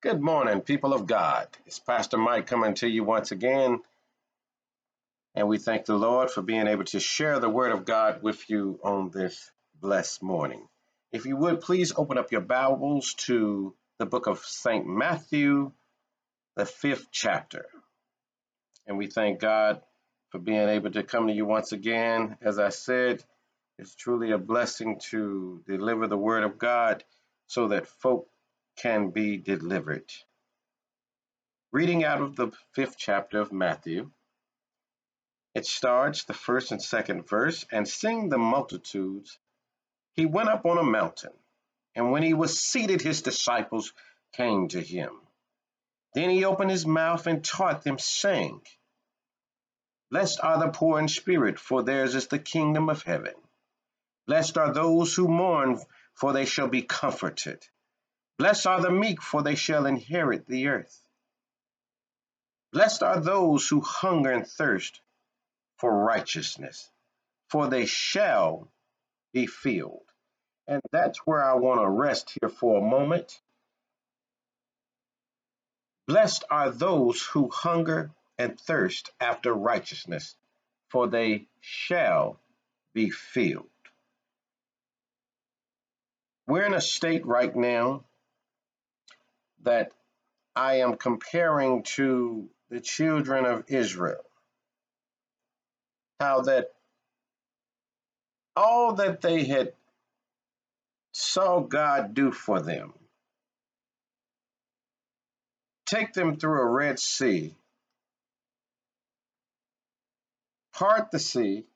Good morning, people of God. It's Pastor Mike coming to you once again, and we thank the Lord for being able to share the Word of God with you on this blessed morning. If you would, please open up your Bibles to the book of St. Matthew, the fifth chapter. And we thank God for being able to come to you once again. As I said, it's truly a blessing to deliver the Word of God so that folk can be delivered. Reading out of the fifth chapter of Matthew, it starts the first and second verse, and seeing the multitudes, he went up on a mountain, and when he was seated, his disciples came to him. Then he opened his mouth and taught them, saying, Blessed are the poor in spirit, for theirs is the kingdom of heaven. Blessed are those who mourn, for they shall be comforted. Blessed are the meek, for they shall inherit the earth. Blessed are those who hunger and thirst for righteousness, for they shall be filled. And that's where I want to rest here for a moment. Blessed are those who hunger and thirst after righteousness, for they shall be filled. We're in a state right now that I am comparing to the children of Israel. How that all that they had saw God do for them, take them through a Red Sea, part the sea,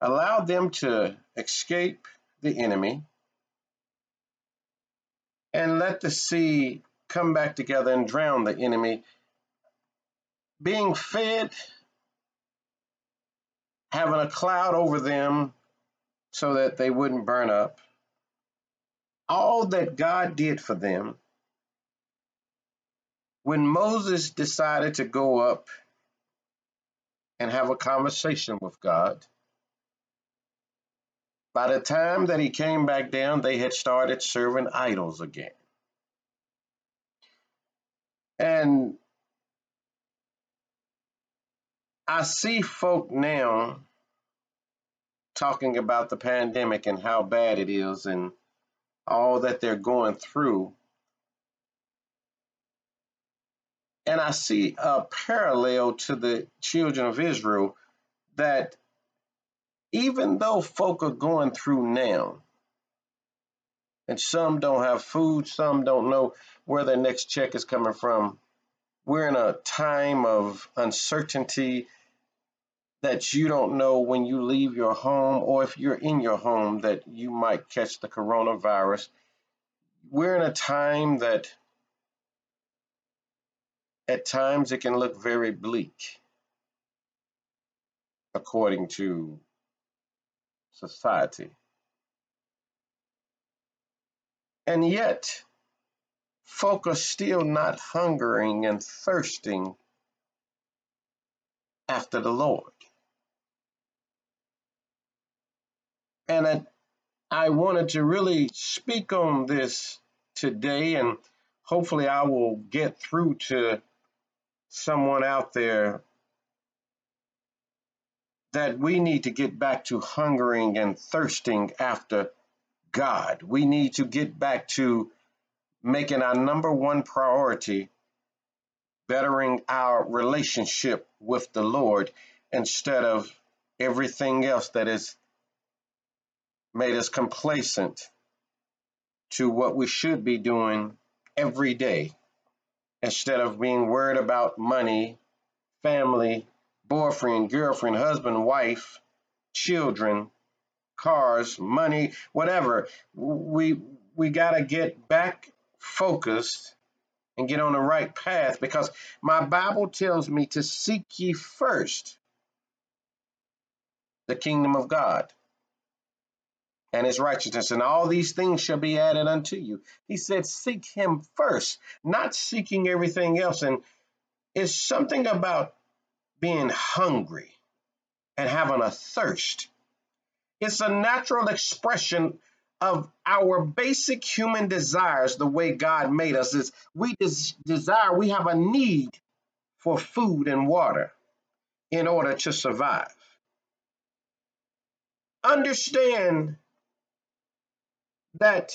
allow them to escape the enemy, and let the sea come back together and drown the enemy. Being fed, having a cloud over them so that they wouldn't burn up. All that God did for them. When Moses decided to go up and have a conversation with God, by the time that he came back down, they had started serving idols again. And I see folk now talking about the pandemic and how bad it is and all that they're going through. And I see a parallel to the children of Israel that even though folk are going through now, and some don't have food, some don't know where their next check is coming from, we're in a time of uncertainty that you don't know when you leave your home or if you're in your home that you might catch the coronavirus. We're in a time that at times it can look very bleak according to society. And yet, folk are still not hungering and thirsting after the Lord. And I, I wanted to really speak on this today, and hopefully, I will get through to someone out there that we need to get back to hungering and thirsting after God. We need to get back to making our number one priority bettering our relationship with the Lord instead of everything else that has made us complacent to what we should be doing every day instead of being worried about money, family, boyfriend, girlfriend, husband, wife, children, cars, money, whatever. We we got to get back focused and get on the right path because my Bible tells me to seek ye first the kingdom of God and his righteousness, and all these things shall be added unto you. He said, Seek him first, not seeking everything else. And it's something about being hungry and having a thirst. It's a natural expression of our basic human desires, the way God made us, is we des- desire, we have a need for food and water in order to survive. Understand that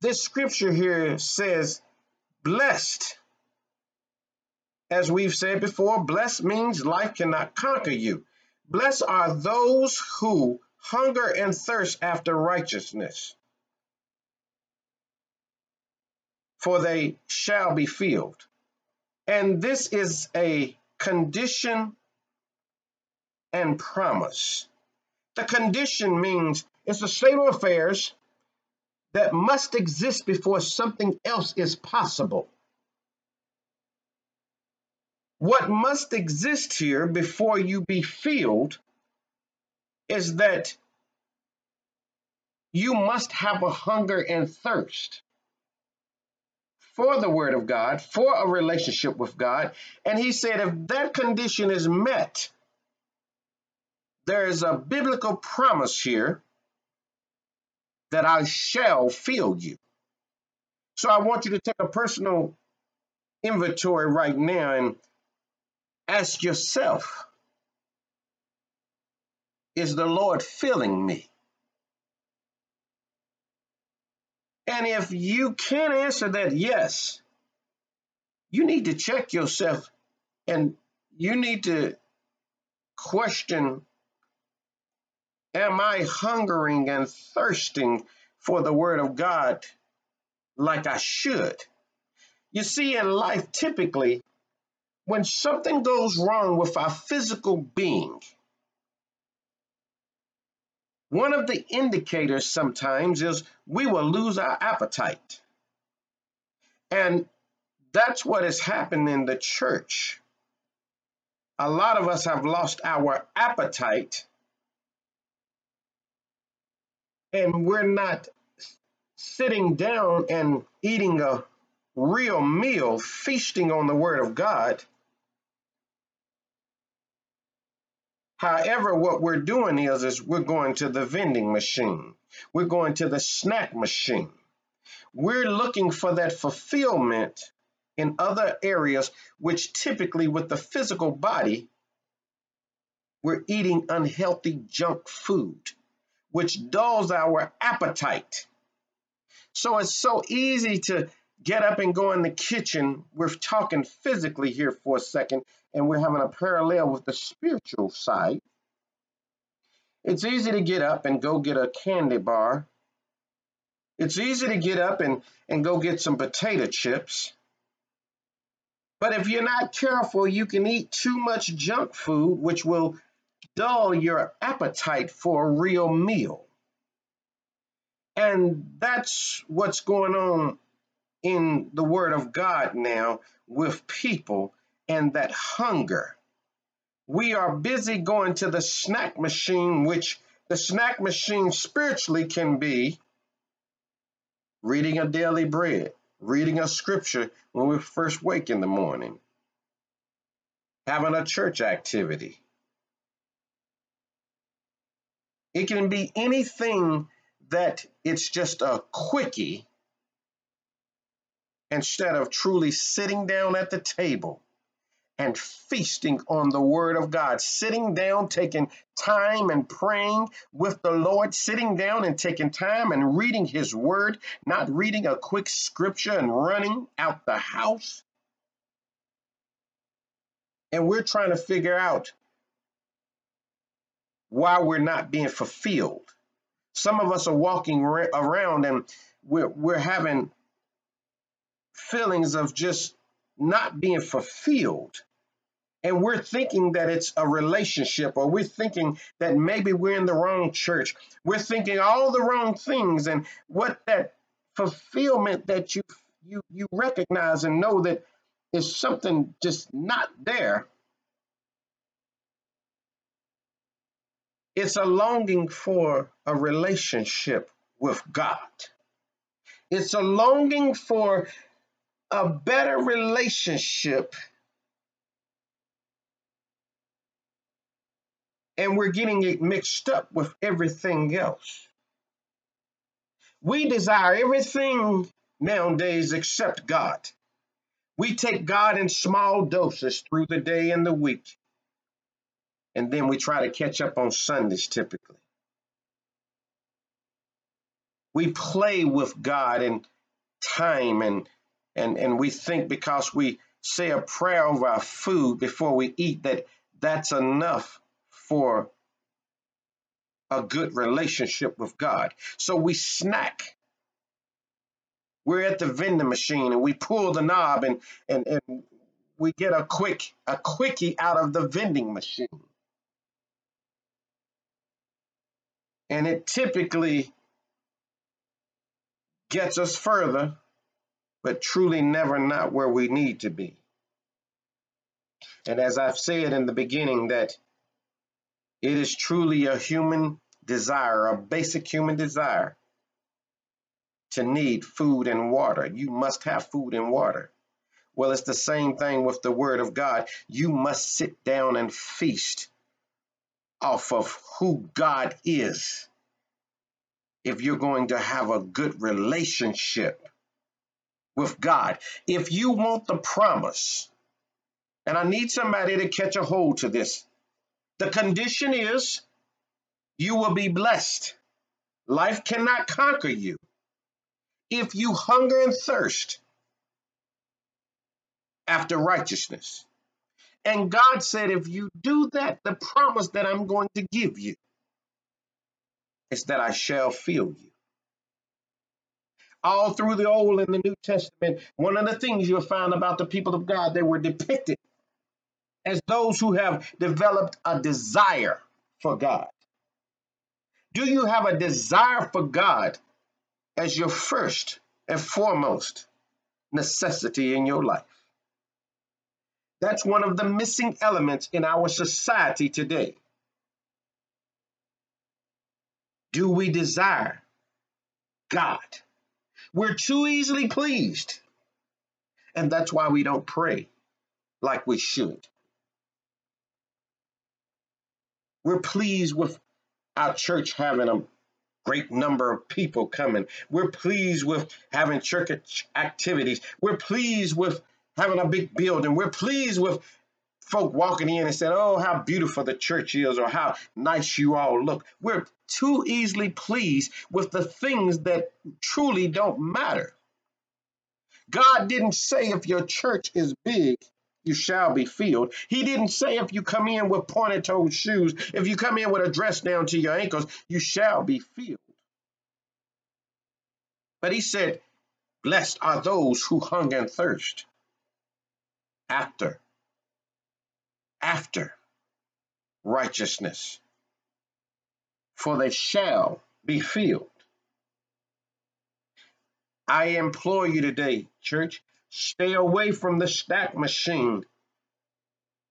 this scripture here says, blessed. As we've said before, blessed means life cannot conquer you. Blessed are those who hunger and thirst after righteousness, for they shall be filled. And this is a condition and promise. The condition means it's a state of affairs that must exist before something else is possible. What must exist here before you be filled is that you must have a hunger and thirst for the Word of God, for a relationship with God. And he said, if that condition is met, there is a biblical promise here that I shall fill you. So I want you to take a personal inventory right now and ask yourself Is the Lord filling me? And if you can't answer that yes, you need to check yourself and you need to question Am I hungering and thirsting for the Word of God like I should? You see, in life, typically, when something goes wrong with our physical being, one of the indicators sometimes is we will lose our appetite. And that's what has happened in the church. A lot of us have lost our appetite and we're not sitting down and eating a real meal, feasting on the Word of God. However, what we're doing is, is we're going to the vending machine. We're going to the snack machine. We're looking for that fulfillment in other areas, which typically with the physical body, we're eating unhealthy junk food which dulls our appetite. So it's so easy to get up and go in the kitchen. We're talking physically here for a second, and we're having a parallel with the spiritual side. It's easy to get up and go get a candy bar. It's easy to get up and, and go get some potato chips. But if you're not careful, you can eat too much junk food, which will dull your appetite for a real meal. And that's what's going on in the Word of God now with people and that hunger. We are busy going to the snack machine, which the snack machine spiritually can be reading a daily bread, reading a scripture when we first wake in the morning, having a church activity, It can be anything that it's just a quickie instead of truly sitting down at the table and feasting on the word of God, sitting down, taking time and praying with the Lord, sitting down and taking time and reading his word, not reading a quick scripture and running out the house. And we're trying to figure out why we're not being fulfilled. Some of us are walking around and we're, we're having feelings of just not being fulfilled. And we're thinking that it's a relationship, or we're thinking that maybe we're in the wrong church. We're thinking all the wrong things, and what that fulfillment that you you you recognize and know that is something just not there It's a longing for a relationship with God. It's a longing for a better relationship. And we're getting it mixed up with everything else. We desire everything nowadays except God. We take God in small doses through the day and the week, and then we try to catch up on Sundays typically. We play with God and time and and and we think because we say a prayer over our food before we eat that that's enough for a good relationship with God. So we snack. We're at the vending machine and we pull the knob and and, and we get a quick a quickie out of the vending machine. And it typically gets us further, but truly never not where we need to be. And as I've said in the beginning, that it is truly a human desire, a basic human desire to need food and water. You must have food and water. Well, it's the same thing with the Word of God. You must sit down and feast off of who God is if you're going to have a good relationship with God. If you want the promise, and I need somebody to catch a hold to this, the condition is you will be blessed. Life cannot conquer you. If you hunger and thirst after righteousness, and God said, if you do that, the promise that I'm going to give you is that I shall fill you. All through the Old and the New Testament, one of the things you'll find about the people of God, they were depicted as those who have developed a desire for God. Do you have a desire for God as your first and foremost necessity in your life? That's one of the missing elements in our society today. Do we desire God? We're too easily pleased. And that's why we don't pray like we should. We're pleased with our church having a great number of people coming. We're pleased with having church activities. We're pleased with having a big building. We're pleased with folk walking in and saying, Oh, how beautiful the church is, or how nice you all look. We're too easily pleased with the things that truly don't matter. God didn't say if your church is big, you shall be filled. He didn't say if you come in with pointed toed shoes, if you come in with a dress down to your ankles, you shall be filled. But he said, Blessed are those who hunger and thirst after, after righteousness, for they shall be filled. I implore you today, church, stay away from the stack machine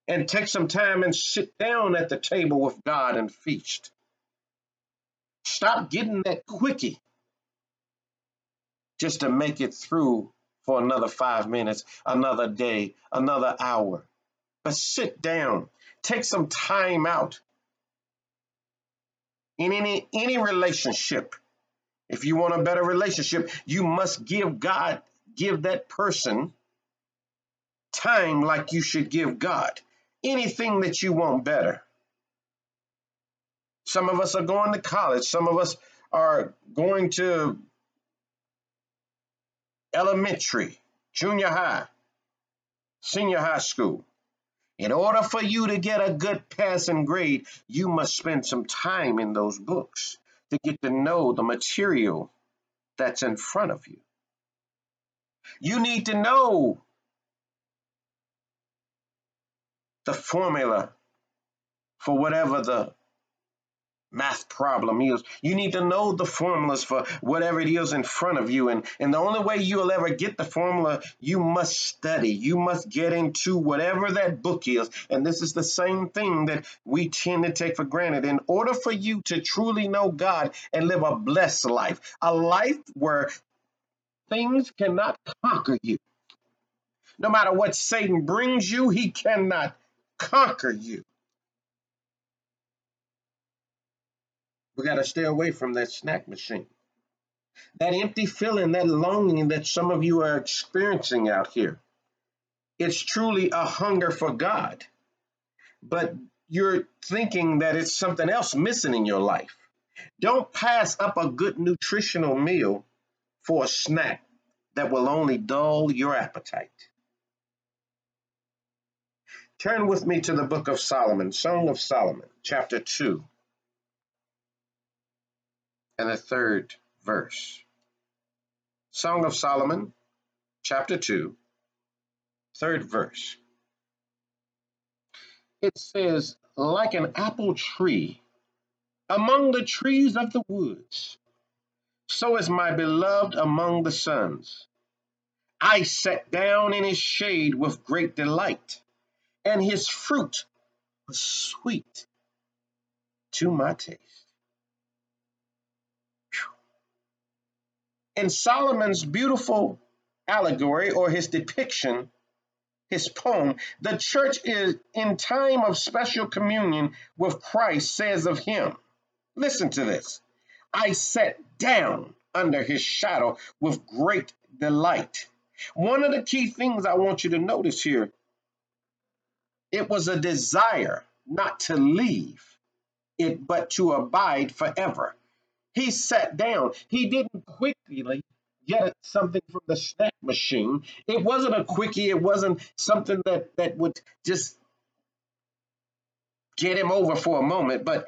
and take some time and sit down at the table with God and feast. Stop getting that quickie just to make it through for another five minutes, another day, another hour. But sit down, take some time out in any any relationship. If you want a better relationship, you must give God, give that person time like you should give God. Anything that you want better. Some of us are going to college, some of us are going to elementary, junior high, senior high school. In order for you to get a good passing grade, you must spend some time in those books to get to know the material that's in front of you. You need to know the formula for whatever the math problem is. You need to know the formulas for whatever it is in front of you. And, and the only way you'll ever get the formula, you must study. You must get into whatever that book is. And this is the same thing that we tend to take for granted. In order for you to truly know God and live a blessed life, a life where things cannot conquer you. No matter what Satan brings you, he cannot conquer you. We got to stay away from that snack machine. that empty feeling, that longing that some of you are experiencing out here. It's truly a hunger for God, but you're thinking that it's something else missing in your life. Don't pass up a good nutritional meal for a snack that will only dull your appetite. Turn with me to the book of Solomon, Song of Solomon, chapter 2, and the third verse. Song of Solomon, chapter 2, third verse. It says, like an apple tree among the trees of the woods, so is my beloved among the sons. I sat down in his shade with great delight, and his fruit was sweet to my taste. In Solomon's beautiful allegory or his depiction, his poem, the church is in time of special communion with Christ, says of him. Listen to this. I sat down under his shadow with great delight. One of the key things I want you to notice here it was a desire not to leave it, but to abide forever. He sat down. He didn't quickly get something from the snack machine. It wasn't a quickie. It wasn't something that that would just get him over for a moment. But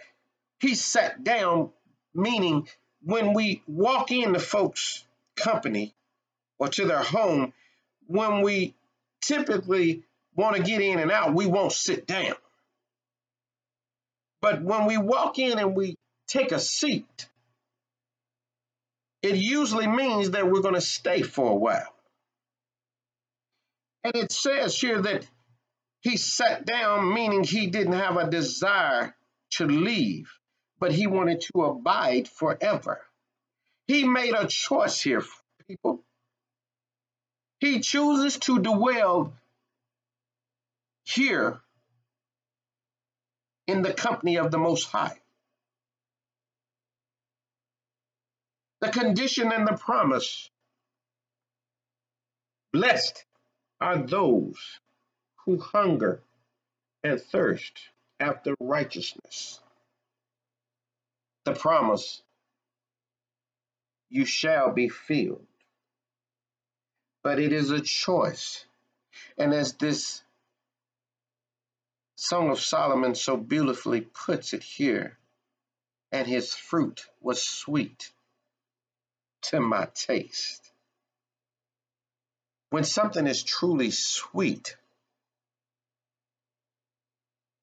he sat down, meaning when we walk into folks' company or to their home, when we typically want to get in and out, we won't sit down. But when we walk in and we take a seat, it usually means that we're going to stay for a while. And it says here that he sat down, meaning he didn't have a desire to leave, but he wanted to abide forever. He made a choice here, people. He chooses to dwell here in the company of the Most High. The condition and the promise blessed are those who hunger and thirst after righteousness. The promise, you shall be filled. But it is a choice. And as this Song of Solomon so beautifully puts it here, and his fruit was sweet to my taste. When something is truly sweet,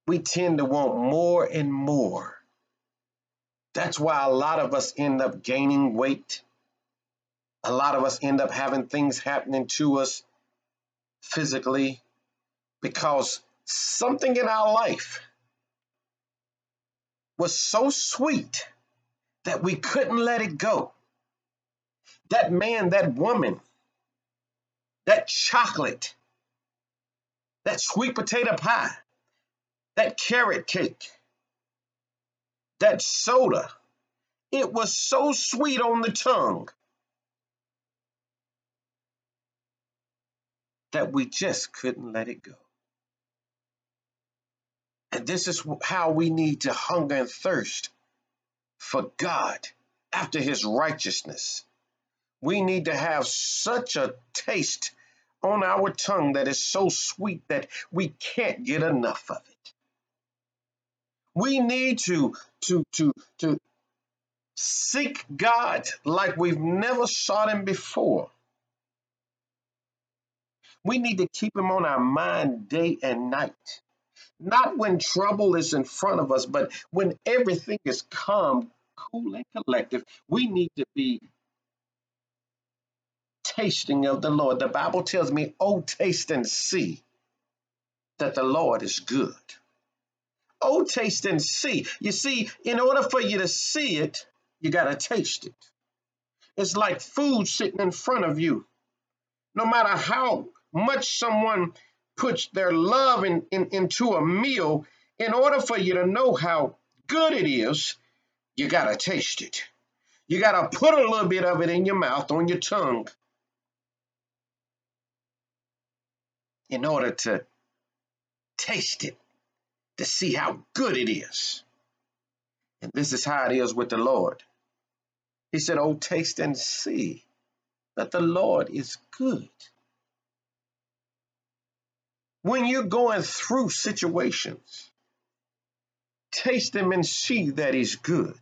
we tend to want more and more. That's why a lot of us end up gaining weight. A lot of us end up having things happening to us physically because something in our life was so sweet that we couldn't let it go that man, that woman, that chocolate, that sweet potato pie, that carrot cake, that soda, it was so sweet on the tongue that we just couldn't let it go. And this is how we need to hunger and thirst for God after his righteousness we need to have such a taste on our tongue that is so sweet that we can't get enough of it. We need to to to to seek God like we've never sought him before. We need to keep him on our mind day and night. Not when trouble is in front of us, but when everything is calm, cool, and collective. We need to be tasting of the Lord. The Bible tells me, oh, taste and see that the Lord is good. Oh, taste and see. You see, in order for you to see it, you got to taste it. It's like food sitting in front of you. No matter how much someone puts their love in, in, into a meal, in order for you to know how good it is, you got to taste it. You got to put a little bit of it in your mouth, on your tongue, in order to taste it, to see how good it is. And this is how it is with the Lord. He said, Oh, taste and see that the Lord is good. When you're going through situations, taste him and see that he's good.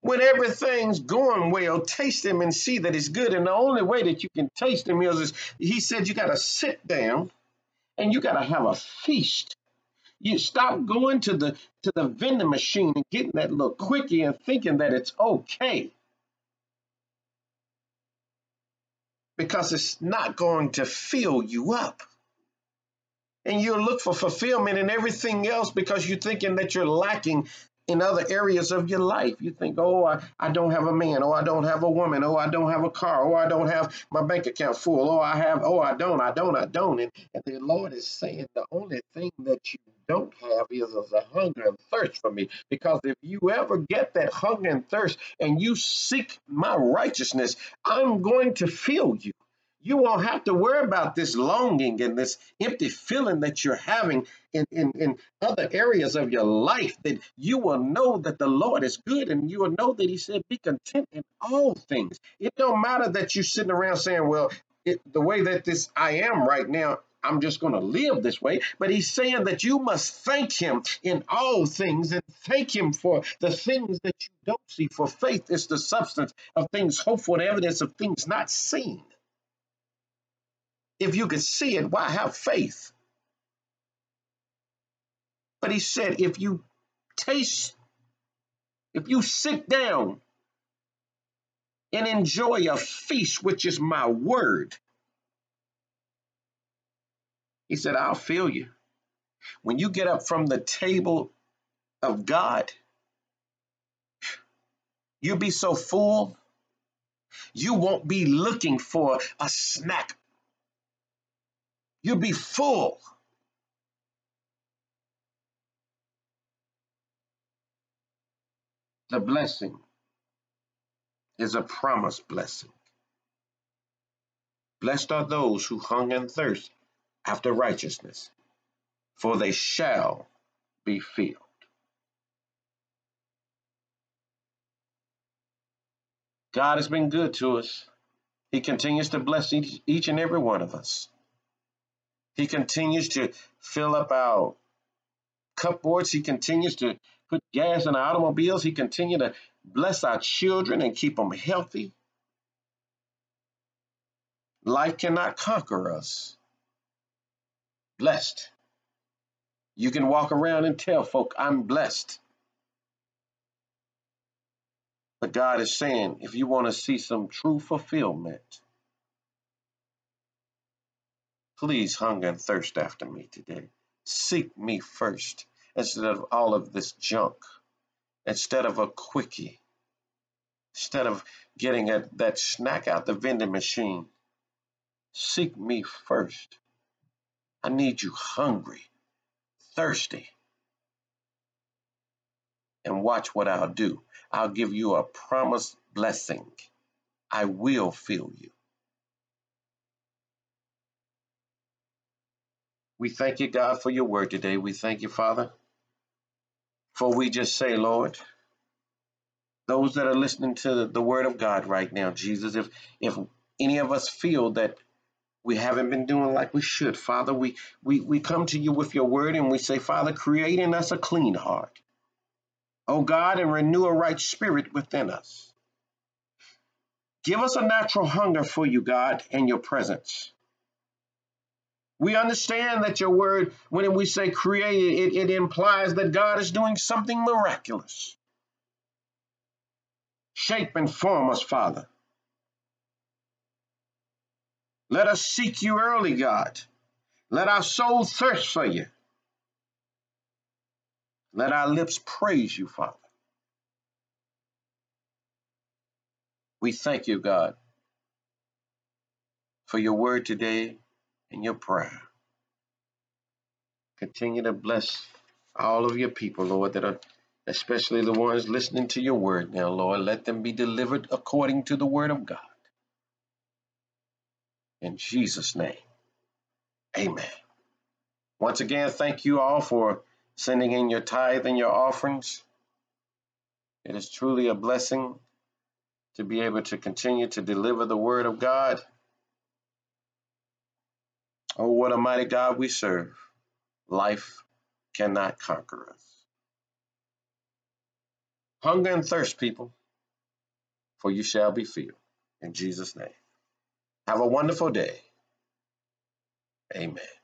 When everything's going well, taste him and see that he's good. And the only way that you can taste him is, is he said you got to sit down and you got to have a feast. You stop going to the to the vending machine and getting that little quickie and thinking that it's okay. Because it's not going to fill you up and you'll look for fulfillment in everything else because you're thinking that you're lacking in other areas of your life. You think, oh, I, I don't have a man, oh, I don't have a woman, oh, I don't have a car, oh, I don't have my bank account full, oh, I have, oh, I don't, I don't, I don't. And, and the Lord is saying the only thing that you don't have is, is a hunger and thirst for me. Because if you ever get that hunger and thirst and you seek my righteousness, I'm going to fill you you won't have to worry about this longing and this empty feeling that you're having in, in, in other areas of your life. That you will know that the Lord is good and you will know that He said, Be content in all things. It don't matter that you're sitting around saying, Well, it, the way that this I am right now, I'm just going to live this way. But he's saying that you must thank him in all things and thank him for the things that you don't see. For faith is the substance of things hoped for, the evidence of things not seen. If you could see it, why have faith? But he said, if you taste, if you sit down and enjoy a feast, which is my word, he said, I'll fill you. When you get up from the table of God, you'll be so full, you won't be looking for a snack You'll be full. The blessing is a promised blessing. Blessed are those who hunger and thirst after righteousness, for they shall be filled. God has been good to us. He continues to bless each, each and every one of us. He continues to fill up our cupboards. He continues to put gas in our automobiles. He continues to bless our children and keep them healthy. Life cannot conquer us. Blessed. You can walk around and tell folk, I'm blessed. But God is saying, if you want to see some true fulfillment, Please hunger and thirst after me today. Seek me first instead of all of this junk, instead of a quickie, instead of getting a, that snack out the vending machine. Seek me first. I need you hungry, thirsty. And watch what I'll do. I'll give you a promised blessing. I will fill you. We thank you, God, for your word today. We thank you, Father, for we just say, Lord, those that are listening to the word of God right now, Jesus, if if any of us feel that we haven't been doing like we should, Father, we we we come to you with your word and we say, Father, create in us a clean heart. Oh God, and renew a right spirit within us. Give us a natural hunger for you, God, and your presence. We understand that your word, when we say created, it, it implies that God is doing something miraculous. Shape and form us, Father. Let us seek you early, God. Let our soul thirst for you. Let our lips praise you, Father. We thank you, God, for your word today in your prayer. Continue to bless all of your people, Lord, that are especially the ones listening to your word now, Lord. Let them be delivered according to the word of God. In Jesus' name, amen. Once again, thank you all for sending in your tithe and your offerings. It is truly a blessing to be able to continue to deliver the word of God. Oh, what a mighty God we serve. Life cannot conquer us. Hunger and thirst, people, for you shall be filled. In Jesus' name. Have a wonderful day. Amen.